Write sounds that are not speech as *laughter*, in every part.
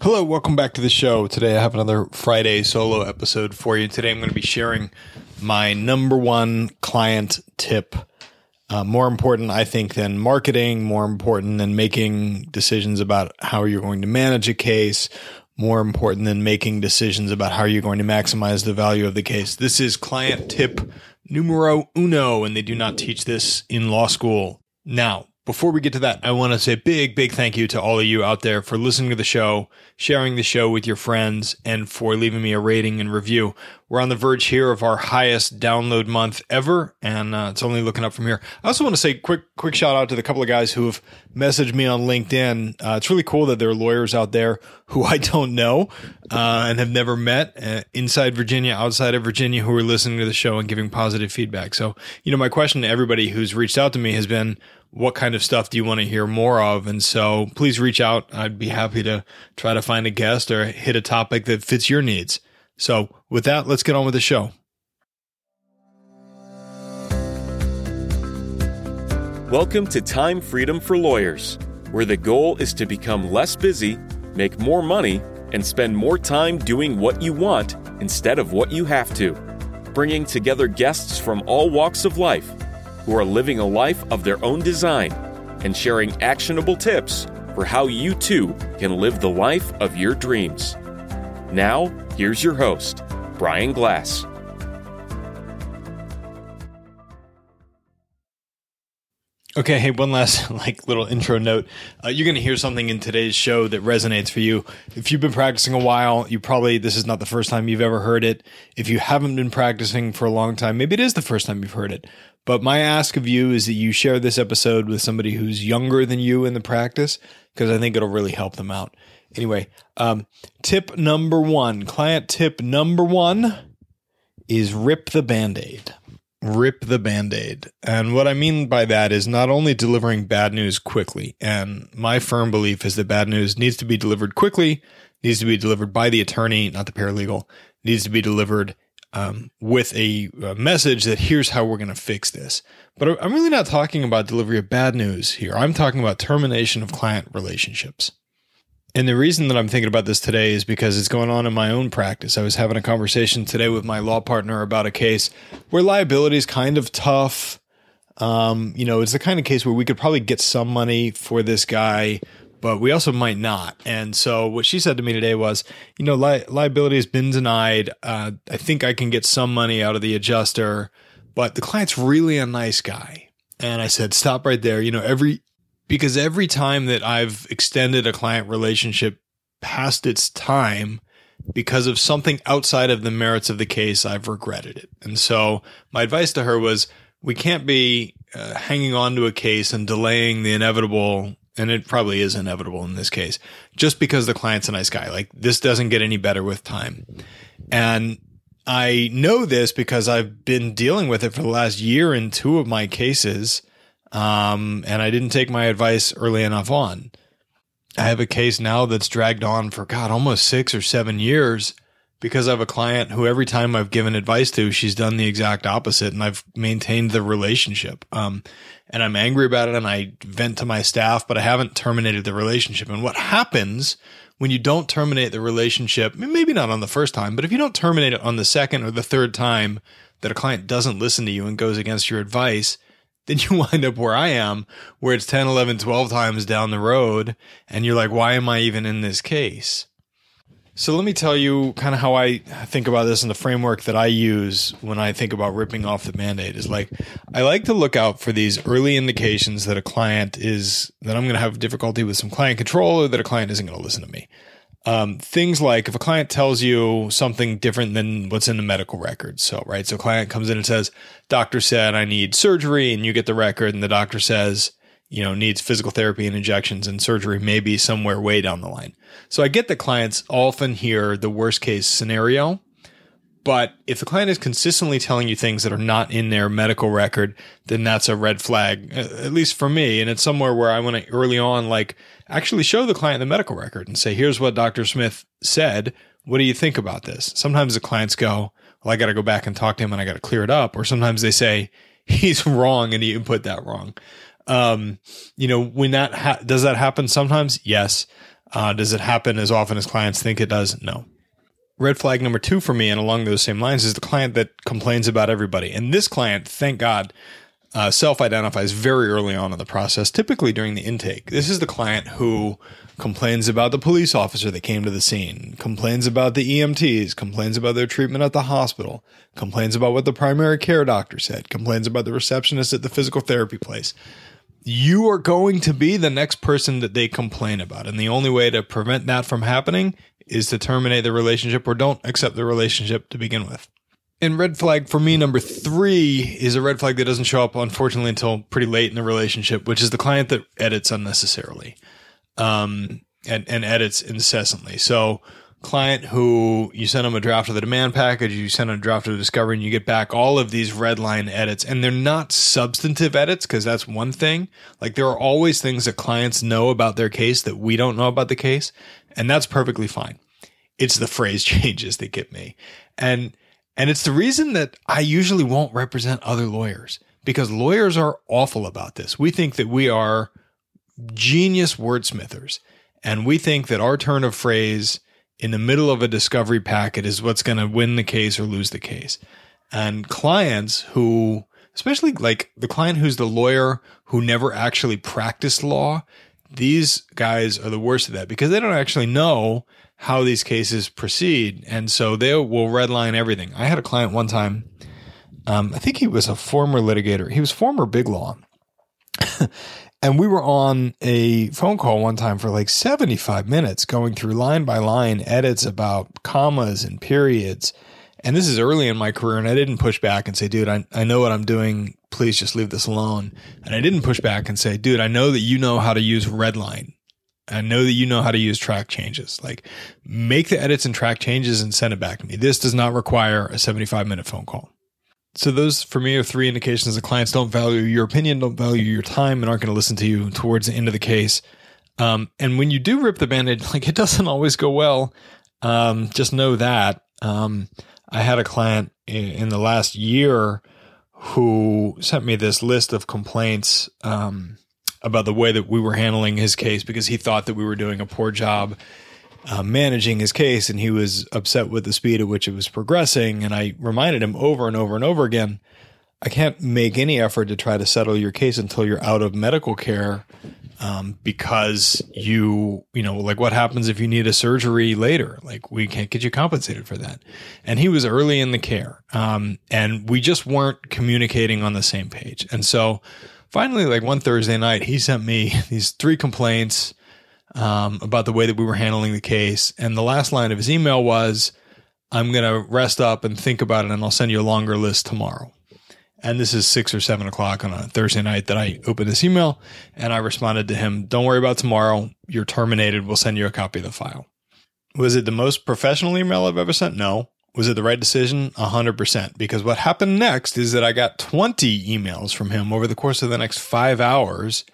Hello, welcome back to the show. Today I have another Friday solo episode for you. Today I'm going to be sharing my number one client tip. Uh, more important, I think, than marketing, more important than making decisions about how you're going to manage a case, more important than making decisions about how you're going to maximize the value of the case. This is client tip numero uno, and they do not teach this in law school. Now, before we get to that, I want to say big, big thank you to all of you out there for listening to the show, sharing the show with your friends, and for leaving me a rating and review. We're on the verge here of our highest download month ever, and uh, it's only looking up from here. I also want to say quick, quick shout out to the couple of guys who have messaged me on LinkedIn. Uh, it's really cool that there are lawyers out there who I don't know uh, and have never met uh, inside Virginia, outside of Virginia, who are listening to the show and giving positive feedback. So, you know, my question to everybody who's reached out to me has been what kind of stuff do you want to hear more of? And so please reach out. I'd be happy to try to find a guest or hit a topic that fits your needs. So with that, let's get on with the show. Welcome to Time Freedom for Lawyers, where the goal is to become less busy, make more money, and spend more time doing what you want instead of what you have to. Bringing together guests from all walks of life who are living a life of their own design and sharing actionable tips for how you too can live the life of your dreams. Now, here's your host, Brian Glass. Okay, hey, one last *laughs* like little intro note. Uh, you're going to hear something in today's show that resonates for you. If you've been practicing a while, you probably this is not the first time you've ever heard it. If you haven't been practicing for a long time, maybe it is the first time you've heard it. But my ask of you is that you share this episode with somebody who's younger than you in the practice because I think it'll really help them out. Anyway, um, tip number one, client tip number one is rip the band aid. Rip the band aid. And what I mean by that is not only delivering bad news quickly, and my firm belief is that bad news needs to be delivered quickly, needs to be delivered by the attorney, not the paralegal, needs to be delivered um, with a, a, message that here's how we're going to fix this. But I'm really not talking about delivery of bad news here. I'm talking about termination of client relationships. And the reason that I'm thinking about this today is because it's going on in my own practice. I was having a conversation today with my law partner about a case where liability is kind of tough. Um, you know, it's the kind of case where we could probably get some money for this guy but we also might not. And so what she said to me today was, you know, li- liability has been denied. Uh, I think I can get some money out of the adjuster, but the client's really a nice guy. And I said, stop right there. You know, every, because every time that I've extended a client relationship past its time, because of something outside of the merits of the case, I've regretted it. And so my advice to her was, we can't be uh, hanging on to a case and delaying the inevitable and it probably is inevitable in this case, just because the client's a nice guy. Like this doesn't get any better with time. And I know this because I've been dealing with it for the last year in two of my cases. Um, and I didn't take my advice early enough on. I have a case now that's dragged on for God, almost six or seven years because I have a client who every time I've given advice to, she's done the exact opposite and I've maintained the relationship. Um, and I'm angry about it and I vent to my staff, but I haven't terminated the relationship. And what happens when you don't terminate the relationship, maybe not on the first time, but if you don't terminate it on the second or the third time that a client doesn't listen to you and goes against your advice, then you *laughs* wind up where I am, where it's 10, 11, 12 times down the road. And you're like, why am I even in this case? So let me tell you kind of how I think about this and the framework that I use when I think about ripping off the band-aid is like I like to look out for these early indications that a client is that I'm going to have difficulty with some client control or that a client isn't going to listen to me. Um, things like if a client tells you something different than what's in the medical record. So, right. So, client comes in and says, doctor said I need surgery and you get the record and the doctor says, you know, needs physical therapy and injections and surgery maybe somewhere way down the line. So I get the clients often hear the worst case scenario, but if the client is consistently telling you things that are not in their medical record, then that's a red flag, at least for me. And it's somewhere where I want to early on, like actually show the client the medical record and say, here's what Dr. Smith said. What do you think about this? Sometimes the clients go, well, I got to go back and talk to him and I got to clear it up. Or sometimes they say, he's *laughs* wrong and he input that wrong. Um, you know, when that ha- does that happen sometimes? Yes. Uh, does it happen as often as clients think it does? No. Red flag number two for me, and along those same lines, is the client that complains about everybody. And this client, thank God, uh, self identifies very early on in the process, typically during the intake. This is the client who complains about the police officer that came to the scene, complains about the EMTs, complains about their treatment at the hospital, complains about what the primary care doctor said, complains about the receptionist at the physical therapy place. You are going to be the next person that they complain about. And the only way to prevent that from happening is to terminate the relationship or don't accept the relationship to begin with. And red flag for me, number three is a red flag that doesn't show up, unfortunately, until pretty late in the relationship, which is the client that edits unnecessarily um, and, and edits incessantly. So, client who you send them a draft of the demand package, you send them a draft of the discovery, and you get back all of these red line edits. And they're not substantive edits because that's one thing. Like, there are always things that clients know about their case that we don't know about the case, and that's perfectly fine. It's the phrase *laughs* changes that get me. And and it's the reason that I usually won't represent other lawyers because lawyers are awful about this. We think that we are genius wordsmithers and we think that our turn of phrase in the middle of a discovery packet is what's going to win the case or lose the case. And clients who, especially like the client who's the lawyer who never actually practiced law, these guys are the worst of that because they don't actually know how these cases proceed. And so they will redline everything. I had a client one time, um, I think he was a former litigator, he was former big law. *laughs* and we were on a phone call one time for like 75 minutes going through line by line edits about commas and periods. And this is early in my career, and I didn't push back and say, dude, I, I know what I'm doing. Please just leave this alone. And I didn't push back and say, dude, I know that you know how to use redline I know that you know how to use track changes. Like make the edits and track changes and send it back to me. This does not require a 75 minute phone call. So those for me are three indications that clients don't value your opinion, don't value your time, and aren't going to listen to you towards the end of the case. Um, and when you do rip the bandage, *laughs* like it doesn't always go well. Um, just know that. Um, I had a client in, in, the last year who sent me this list of complaints. Um, about the way that we were handling his case because he thought that we were doing a poor job uh, managing his case and he was upset with the speed at which it was progressing. And I reminded him over and over and over again I can't make any effort to try to settle your case until you're out of medical care. Um, because you, you know, like what happens if you need a surgery later? Like we can't get you compensated for that. And he was early in the care. Um, and we just weren't communicating on the same page. And so finally, like one Thursday night, he sent me *laughs* these three complaints um, about the way that we were handling the case. And the last line of his email was, I'm going to rest up and think about it, and I'll send you a longer list tomorrow. And this is six or seven o'clock on a Thursday night that I opened this email. And I responded to him, Don't worry about tomorrow. You're terminated. We'll send you a copy of the file. Was it the most professional email I've ever sent? No. Was it the right decision? 100%. Because what happened next is that I got 20 emails from him over the course of the next five hours,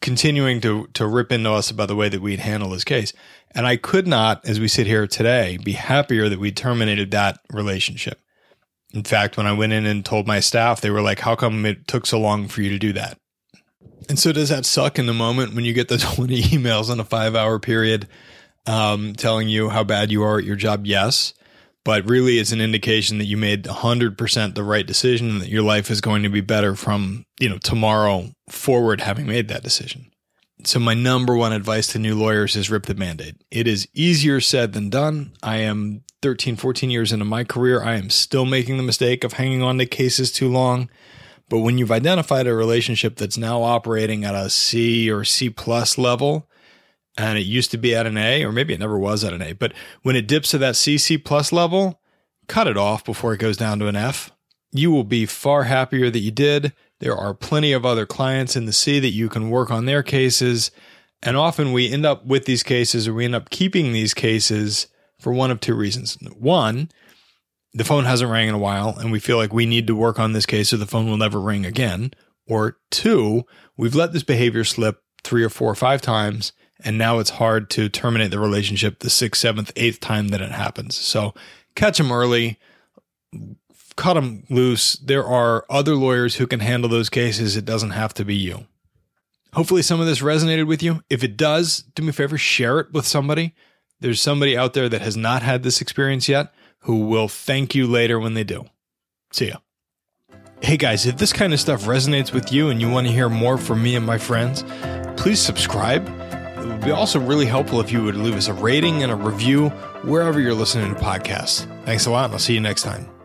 continuing to, to rip into us about the way that we'd handle his case. And I could not, as we sit here today, be happier that we terminated that relationship. In fact, when I went in and told my staff, they were like, How come it took so long for you to do that? And so, does that suck in the moment when you get the *laughs* 20 emails in a five hour period um, telling you how bad you are at your job? Yes but really it's an indication that you made 100% the right decision and that your life is going to be better from, you know, tomorrow forward having made that decision. So my number one advice to new lawyers is rip the band-aid. It is easier said than done. I am 13, 14 years into my career. I am still making the mistake of hanging on to cases too long. But when you've identified a relationship that's now operating at a C or C plus level, and it used to be at an A, or maybe it never was at an A, but when it dips to that CC plus level, cut it off before it goes down to an F. You will be far happier that you did. There are plenty of other clients in the sea that you can work on their cases. And often we end up with these cases or we end up keeping these cases for one of two reasons. One, the phone hasn't rang in a while and we feel like we need to work on this case so the phone will never ring again. Or two, we've let this behavior slip three or four or five times and now it's hard to terminate the relationship the sixth, seventh, eighth time that it happens. So catch them early, cut them loose. There are other lawyers who can handle those cases. It doesn't have to be you. Hopefully, some of this resonated with you. If it does, do me a favor, share it with somebody. There's somebody out there that has not had this experience yet who will thank you later when they do. See ya. Hey guys, if this kind of stuff resonates with you and you want to hear more from me and my friends, please subscribe. It would be also really helpful if you would leave us a rating and a review wherever you're listening to podcasts. Thanks a lot, and I'll see you next time.